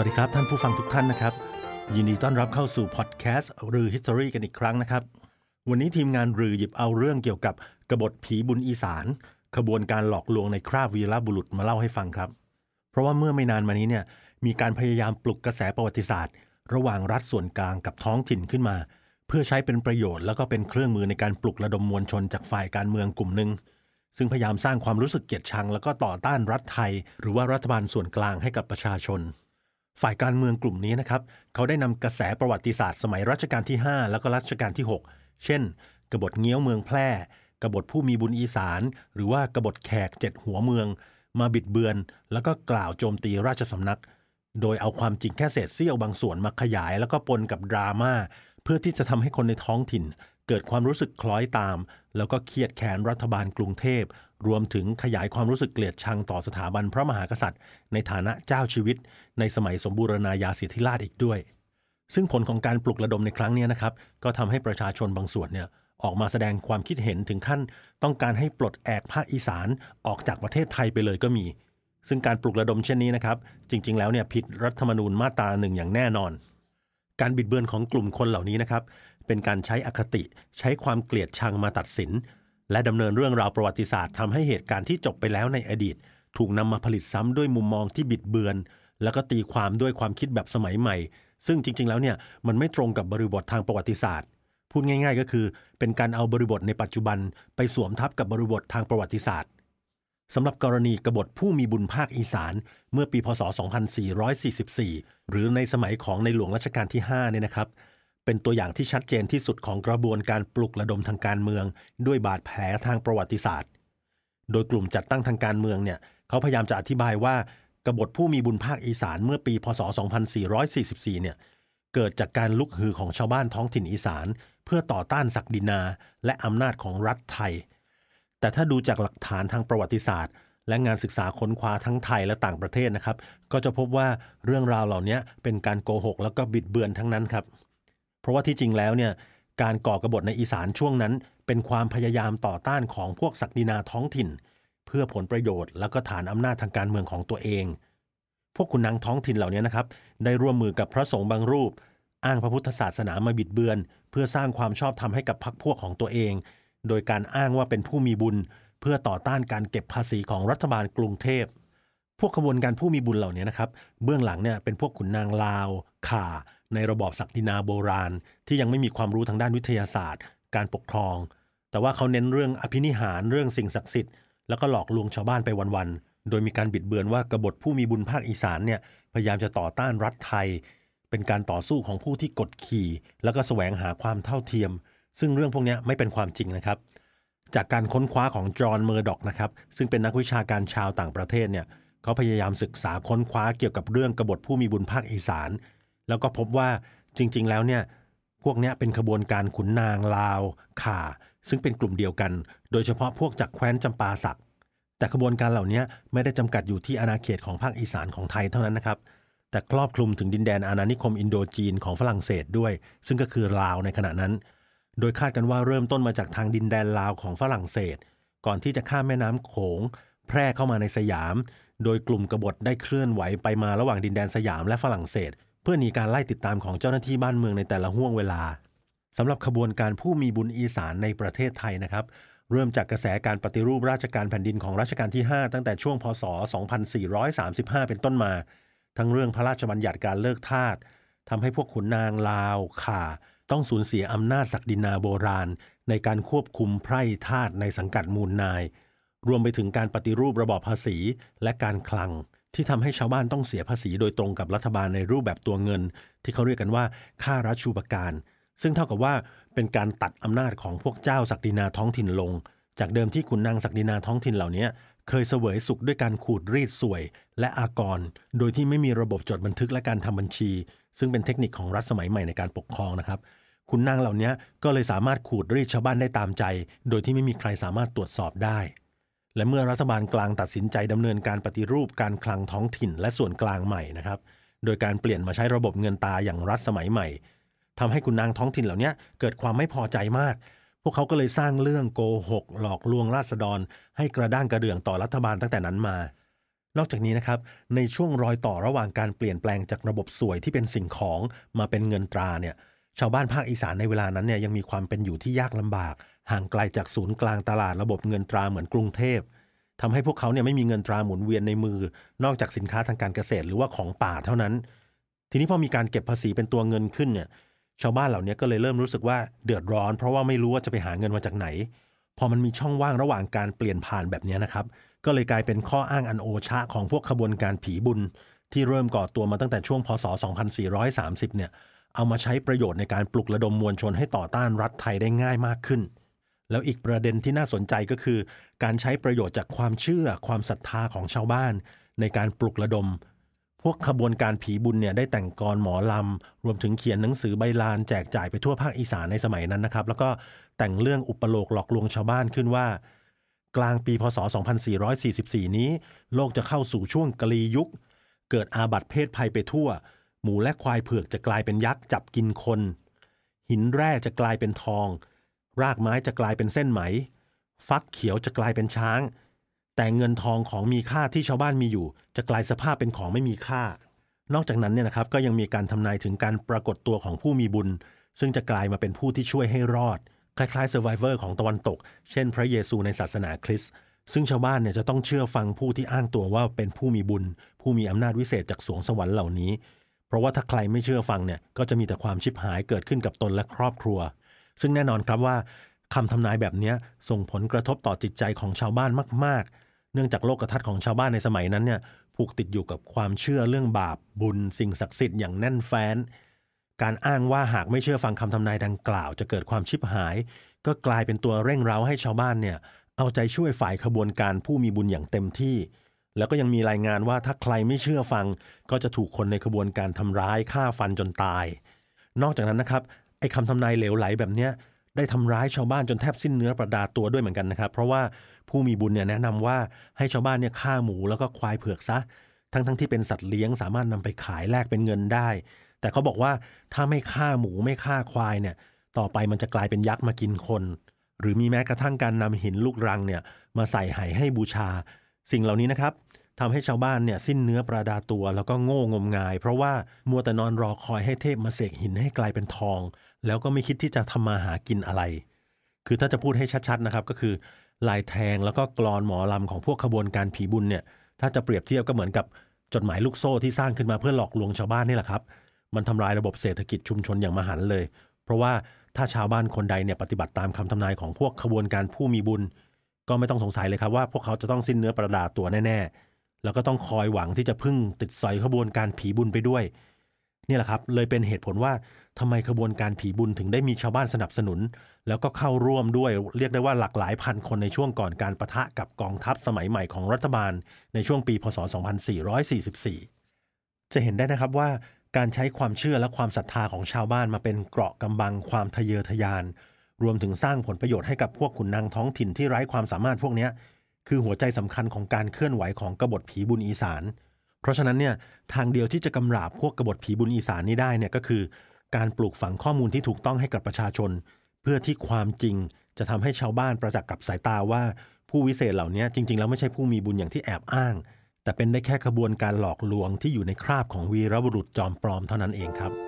วัสดีครับท่านผู้ฟังทุกท่านนะครับ ยินดีต้อนรับเข้าสู่พอดแคสต์รือ History กันอีกครั้งนะครับ วันนี้ทีมงานรือหยิบเอาเรื่องเกี่ยวกับกบฏผีบุญอีสาน ขบวนการหลอกลวงในคราบวีรบุรุษมาเล่าให้ฟังครับ เพราะว่าเมื่อไม่นานมานี้เนี่ยมีการพยายามปลุกกระแสประวัติศาสตร์ ระหว่างรัฐส่วนกลางกับท้องถิ่นขึ้นมา เพื่อใช้เป็นประโยชน์แล้วก็เป็นเครื่องมือในการปลุกระดมมวลชนจากฝ่ายการเมืองกลุ่มหนึ่งซึ่งพยายามสร้างความรู้สึกเกลียดชัง แล้วก็ต่อต้านรัฐไทย หรือว่ารัฐบาลส่วนกลางให้กับประชาชน ฝ่ายการเมืองกลุ่มนี้นะครับเขาได้นำกระแสประวัติศาสตร์สมัยรัชกาลที่ 5 แล้วก็รัชกาลที่ 6 เช่น กบฏเงี้ยวเมืองแพร่ กบฏผู้มีบุญอีสาน หรือว่ากบฏแขกเจ็ดหัวเมือง มาบิดเบือน แล้วก็กล่าวโจมตีราชสำนัก โดยเอาความจริงแค่เศษเสี้ยวบางส่วนมาขยาย แล้วก็ปนกับดราม่าเพื่อที่จะทำให้คนในท้องถิ่น เกิดความรู้สึกคล้อยตาม แล้วก็เครียดแค้นรัฐบาลกรุงเทพ รวมถึงขยายความรู้สึกเกลียดชังต่อสถาบันพระมหากษัตริย์ ในฐานะเจ้าชีวิต ในสมัยสมบูรณาญาสิทธิราชอีกด้วย ซึ่งผลของการปลุกระดมในครั้งนี้นะครับ ก็ทำให้ประชาชนบางส่วนเนี่ยออกมาแสดงความคิดเห็นถึงขั้น ต้องการให้ปลดแอกภาคอีสานออกจากประเทศไทยไปเลยก็มี ซึ่งการปลุกระดมเช่นนี้นะครับ จริง ๆ แล้วเนี่ยผิดรัฐธรรมนูญมาตราหนึ่งอย่างแน่นอน การบิดเบือนของกลุ่มคนเหล่านี้นะครับเป็นการใช้อคติ ใช้ความเกลียดชังมาตัดสิน และดำเนินเรื่องราวประวัติศาสตร์ทำให้เหตุการณ์ที่จบไปแล้วในอดีต ถูกนำมาผลิตซ้ำด้วยมุมมองที่บิดเบือน แล้วก็ตีความด้วยความคิดแบบสมัยใหม่ ซึ่งจริง ๆ แล้วเนี่ยมันไม่ตรงกับบริบททางประวัติศาสตร์ พูดง่าย ๆ ก็คือ เป็นการเอาบริบทในปัจจุบัน ไปสวมทับกับบริบททางประวัติศาสตร์สำหรับกรณีกบฏผู้มีบุญภาคอีสาน เมื่อปีพศ 2444 หรือในสมัยของในหลวงรัชกาลที่5เนี่ยนะครับ เป็นตัวอย่างที่ชัดเจนที่สุดของกระบวนการปลุกระดมทางการเมือง ด้วยบาดแผลทางประวัติศาสตร์ โดยกลุ่มจัดตั้งทางการเมืองเนี่ยเขาพยายามจะอธิบายว่ากบฏผู้มีบุญภาคอีสานเมื่อปี พศ 2444 เนี่ยเกิดจากการลุกฮือของชาวบ้านท้องถิ่นอีสาน เพื่อต่อต้านศักดินา และอำนาจของรัฐไทย แต่ถ้าดูจากหลักฐานทางประวัติศาสตร์ และงานศึกษาค้นคว้าทั้งไทยและต่างประเทศนะครับ ก็จะพบว่าเรื่องราวเหล่านี้เป็นการโกหก แล้วก็บิดเบือนทั้งนั้นครับ ราะว่าที่จริงแล้วเนี่ยการก่อกรบฏในอีสานช่วงนั้น เป็นความพยายามต่อต้านของพวกศักดินาท้องถิ่น เพื่อผลประโยชน์แล้วก็ฐานอำนาจทางการเมืองของตัวเอง พวกขุนนางท้องถิ่นเหล่านี้นะครับ ได้ร่วมมือกับพระสงฆ์บางรูป อ้างพระพุทธศาสนามาบิดเบือน เพื่อสร้างความชอบธรรมให้กับพรรคพวกของตัวเอง โดยการอ้างว่าเป็นผู้มีบุญ เพื่อต่อต้านการเก็บภาษีของรัฐบาลกรุงเทพพวกขบวนการผู้มีบุญเหล่านี้นะครับ เบื้องหลังเนี่ยเป็นพวกขุนนางลาว ข่า ในระบอบศักดินาโบราณ ที่ยังไม่มีความรู้ทางด้านวิทยาศาสตร์ การปกครอง แต่ว่าเขาเน้นเรื่องอภินิหารเรื่องสิ่งศักดิ์สิทธิ์แล้วก็หลอกลวงชาวบ้านไปวันๆ โดยมีการบิดเบือนว่ากบฏผู้มีบุญภาคอีสานเนี่ยพยายามจะต่อต้านรัฐไทย เป็นการต่อสู้ของผู้ที่กดขี่ แล้วก็แสวงหาความเท่าเทียม ซึ่งเรื่องพวกนี้ไม่เป็นความจริงนะครับจากการค้นคว้าของจอห์นเมอร์ด็อกนะครับซึ่งเป็นนักวิชาการชาวต่างประเทศเนี่ยเขาพยายามศึกษาค้นคว้าเกี่ยวกับเรื่องกบฏผู้มีบุญภาคอีสาน แล้วก็พบว่าจริง ๆ แล้วเนี่ยพวกนี้เป็นขบวนการขุนนางลาวข่า ซึ่งเป็นกลุ่มเดียวกัน โดยเฉพาะพวกจากแคว้นจำปาสัก แต่ขบวนการเหล่านี้ไม่ได้จำกัดอยู่ที่อาณาเขตของภาคอีสานของไทยเท่านั้นนะครับ แต่ครอบคลุมถึงดินแดนอาณานิคมอินโดจีนของฝรั่งเศสด้วย ซึ่งก็คือลาวในขณะนั้น โดยคาดกันว่าเริ่มต้นมาจากทางดินแดนลาวของฝรั่งเศส ก่อนที่จะข้ามแม่น้ำโขง แพร่เข้ามาในสยาม โดยกลุ่มกบฏได้เคลื่อนไหวไปมาระหว่างดินแดนสยามและฝรั่งเศส พื่อหนีการไล่ติดตามของเจ้าหน้าที่บ้านเมืองในแต่ละห่วงเวลาสำหรับขบวนการผู้มีบุญอีสานในประเทศไทยนะครับ เริ่มจากกระแสการปฏิรูปราชการแผ่นดินของรัชกาลที่ 5 ตั้งแต่ช่วงพศ 2435 เป็นต้นมา ทั้งเรื่องพระราชบัญญัติการเลิกทาสทำให้พวกขุนนางลาวข่า ต้องสูญเสียอำนาจศักดินาโบราณ ในการควบคุมไพร่ทาสในสังกัดมูลนาย รวมไปถึงการปฏิรูประบอบภาษีและการคลัง ที่ทำให้ชาวบ้านต้องเสียภาษีโดยตรงกับรัฐบาลในรูปแบบตัวเงิน ที่เขาเรียกกันว่าค่ารัชูปการ ซึ่งเท่ากับว่าเป็นการตัดอำนาจของพวกเจ้าศักดินาท้องถิ่นลง จากเดิมที่ขุนนางศักดินาท้องถิ่นเหล่านี้เคยเสวยสุขด้วยการขูดรีดสวย และอากร โดยที่ไม่มีระบบจดบันทึกและการทำบัญชี ซึ่งเป็นเทคนิคของรัฐสมัยใหม่ในการปกครองนะครับขุนนางเหล่านี้ก็เลยสามารถขูดรีดชาวบ้านได้ตามใจ โดยที่ไม่มีใครสามารถตรวจสอบได้ และเมื่อรัฐบาลกลางตัดสินใจดำเนินการปฏิรูปการคลังท้องถิ่นและส่วนกลางใหม่นะครับ โดยการเปลี่ยนมาใช้ระบบเงินตาอย่างรัฐสมัยใหม่ทำให้ขุนนางท้องถิ่นเหล่านี้เกิดความไม่พอใจมาก พวกเขาก็เลยสร้างเรื่องโกหก หลอกลวงราษฎร ให้กระด้างกระเดื่องต่อรัฐบาลตั้งแต่นั้นมา นอกจากนี้นะครับ ในช่วงรอยต่อระหว่างการเปลี่ยนแปลงจากระบบสวยที่เป็นสิ่งของมาเป็นเงินตราเนี่ย ชาวบ้านภาคอีสานในเวลานั้นเนี่ยยังมีความเป็นอยู่ที่ยากลำบาก ห่างไกลจากศูนย์กลางตลาดระบบเงินตราเหมือนกรุงเทพทำให้พวกเขาเนี่ยไม่มีเงินตราหมุนเวียนในมือ นอกจากสินค้าทางการเกษตรหรือว่าของป่าเท่านั้น ทีนี้พอมีการเก็บภาษีเป็นตัวเงินขึ้นเนี่ยชาวบ้านเหล่านี้ก็เลยเริ่มรู้สึกว่าเดือดร้อน เพราะว่าไม่รู้ว่าจะไปหาเงินมาจากไหน พอมันมีช่องว่างระหว่างการเปลี่ยนผ่านแบบนี้นะครับ ก็เลยกลายเป็นข้ออ้างอันโอชะของพวกขบวนการผีบุญ ที่เริ่มก่อตัวมาตั้งแต่ช่วงพศ 2430 เนี่ย เอามาใช้ประโยชน์ในการปลุกระดมมวลชนให้ต่อต้านรัฐไทยได้ง่ายมากขึ้น แล้วอีกประเด็นที่น่าสนใจก็คือ การใช้ประโยชน์จากความเชื่อความศรัทธาของชาวบ้าน ในการปลุกระดม พวกขบวนการผีบุญเนี่ยได้แต่งกรหมอลำ รวมถึงเขียนหนังสือใบลานแจกจ่ายไปทั่วภาคอีสานในสมัยนั้นนะครับ แล้วก็แต่งเรื่องอุปโลกหลอกลวงชาวบ้านขึ้นว่า กลางปีพศ 2444 นี้ โลกจะเข้าสู่ช่วงกลียุค เกิดอาบัติเพศภัยไปทั่ว หมูและควายเผือกจะกลายเป็นยักษ์จับกินคน หินแร่จะกลายเป็นทอง รากไม้จะกลายเป็นเส้นไหม ฟักเขียวจะกลายเป็นช้าง แต่เงินทองของมีค่าที่ชาวบ้านมีอยู่ จะกลายสภาพเป็นของไม่มีค่า นอกจากนั้นเนี่ยนะครับก็ยังมีการทำนายถึงการปรากฏตัวของผู้มีบุญ ซึ่งจะกลายมาเป็นผู้ที่ช่วยให้รอด คล้ายๆ Survivor ของตะวันตก เช่น พระเยซูในศาสนาคริสต์ซึ่งชาวบ้านเนี่ยจะต้องเชื่อฟังผู้ที่อ้างตัวว่าเป็นผู้มีบุญ ผู้มีอำนาจวิเศษจากสวงสวรรค์เหล่านี้ เพราะว่าถ้าใครไม่เชื่อฟังเนี่ยก็จะมีแต่ความชิบหายเกิดขึ้นกับตนและครอบครัว ซึ่งแน่นอนครับว่าคำทำนายแบบนี้ส่งผลกระทบต่อจิตใจของชาวบ้านมาก ๆ เนื่องจากโลกทัศน์ของชาวบ้านในสมัยนั้นเนี่ยผูกติดอยู่กับความเชื่อเรื่องบาปบุญ สิ่งศักดิ์สิทธิ์อย่างแน่นแฟ้น การอ้างว่าหากไม่เชื่อฟังคำทำนายดังกล่าว จะเกิดความชิบหาย ก็กลายเป็นตัวเร่งเร้าให้ชาวบ้านเนี่ยเอาใจช่วยฝ่ายขบวนการผู้มีบุญอย่างเต็มที่ แล้วก็ยังมีรายงานว่าถ้าใครไม่เชื่อฟัง ก็จะถูกคนในขบวนการทำร้ายฆ่าฟันจนตาย นอกจากนั้นนะครับไอ้คำทำนายเหลวไหลแบบเนี้ยได้ทำร้ายชาวบ้านจนแทบสิ้นเนื้อประดาตัวด้วยเหมือนกันนะครับ เพราะว่าผู้มีบุญเนี่ยแนะนำว่าให้ชาวบ้านเนี่ยฆ่าหมูแล้วก็ควายเผือกซะ ทั้งทั้งที่เป็นสัตว์เลี้ยงสามารถนำไปขายแลกเป็นเงินได้ แต่เขาบอกว่าถ้าไม่ฆ่าหมูไม่ฆ่าควายเนี่ย ต่อไปมันจะกลายเป็นยักษ์มากินคน หรือมีแม้กระทั่งการนำหินลูกรังเนี่ยมาใส่ไหให้บูชา สิ่งเหล่านี้นะครับทำให้ชาวบ้านเนี่ยสิ้นเนื้อประดาตัวแล้วก็โง่งมงาย เพราะว่ามัวแต่นอนรอคอยให้เทพมาเสกหินให้กลายเป็นทอง แล้วก็ไม่คิดที่จะทำมาหากินอะไร คือถ้าจะพูดให้ชัดๆนะครับก็คือลายแทงแล้วก็กรอนหมอลำของพวกขบวนการผีบุญเนี่ยถ้าจะเปรียบเทียบก็เหมือนกับจดหมายลูกโซ่ที่สร้างขึ้นมาเพื่อหลอกลวงชาวบ้านนี่แหละครับ มันทำลายระบบเศรษฐกิจชุมชนอย่างมหันเลย เพราะว่าถ้าชาวบ้านคนใดเนี่ยปฏิบัติตามคำทำนายของพวกขบวนการผู้มีบุญ ก็ไม่ต้องสงสัยเลยครับว่าพวกเขาจะต้องสิ้นเนื้อประดาตัวแน่ๆ แล้วก็ต้องคอยหวังที่จะพึ่งติดสอยขบวนการผีบุญไปด้วย นี่แหละครับ เลยเป็นเหตุผลว่าทำไมขบวนการผีบุญถึงได้มีชาวบ้านสนับสนุน แล้วก็เข้าร่วมด้วยเรียกได้ว่าหลากหลายพันคนในช่วงก่อนการประทะกับกองทัพสมัยใหม่ของรัฐบาล ในช่วงปีพศ 2444 จะเห็นได้นะครับว่าการใช้ความเชื่อและความศรัทธาของชาวบ้านมาเป็นเกราะกำบังความทะเยอทะยาน รวมถึงสร้างผลประโยชน์ให้กับพวกขุนนางท้องถิ่นที่ไร้ความสามารถพวกนี้คือหัวใจสำคัญของการเคลื่อนไหวของกบฏผีบุญอีสาน เพราะฉะนั้นเนี่ยทางเดียวที่จะกำราบพวกกบฏผีบุญอีสานนี้ได้เนี่ยก็คือ การปลูกฝังข้อมูลที่ถูกต้องให้กับประชาชน เพื่อที่ความจริงจะทำให้ชาวบ้านประจักษ์กับสายตาว่าผู้วิเศษเหล่านี้จริง ๆ แล้วไม่ใช่ผู้มีบุญอย่างที่แอบอ้าง แต่เป็นได้แค่ขบวนการหลอกลวงที่อยู่ในคราบของวีรบุรุษจอมปลอมเท่านั้นเองครับ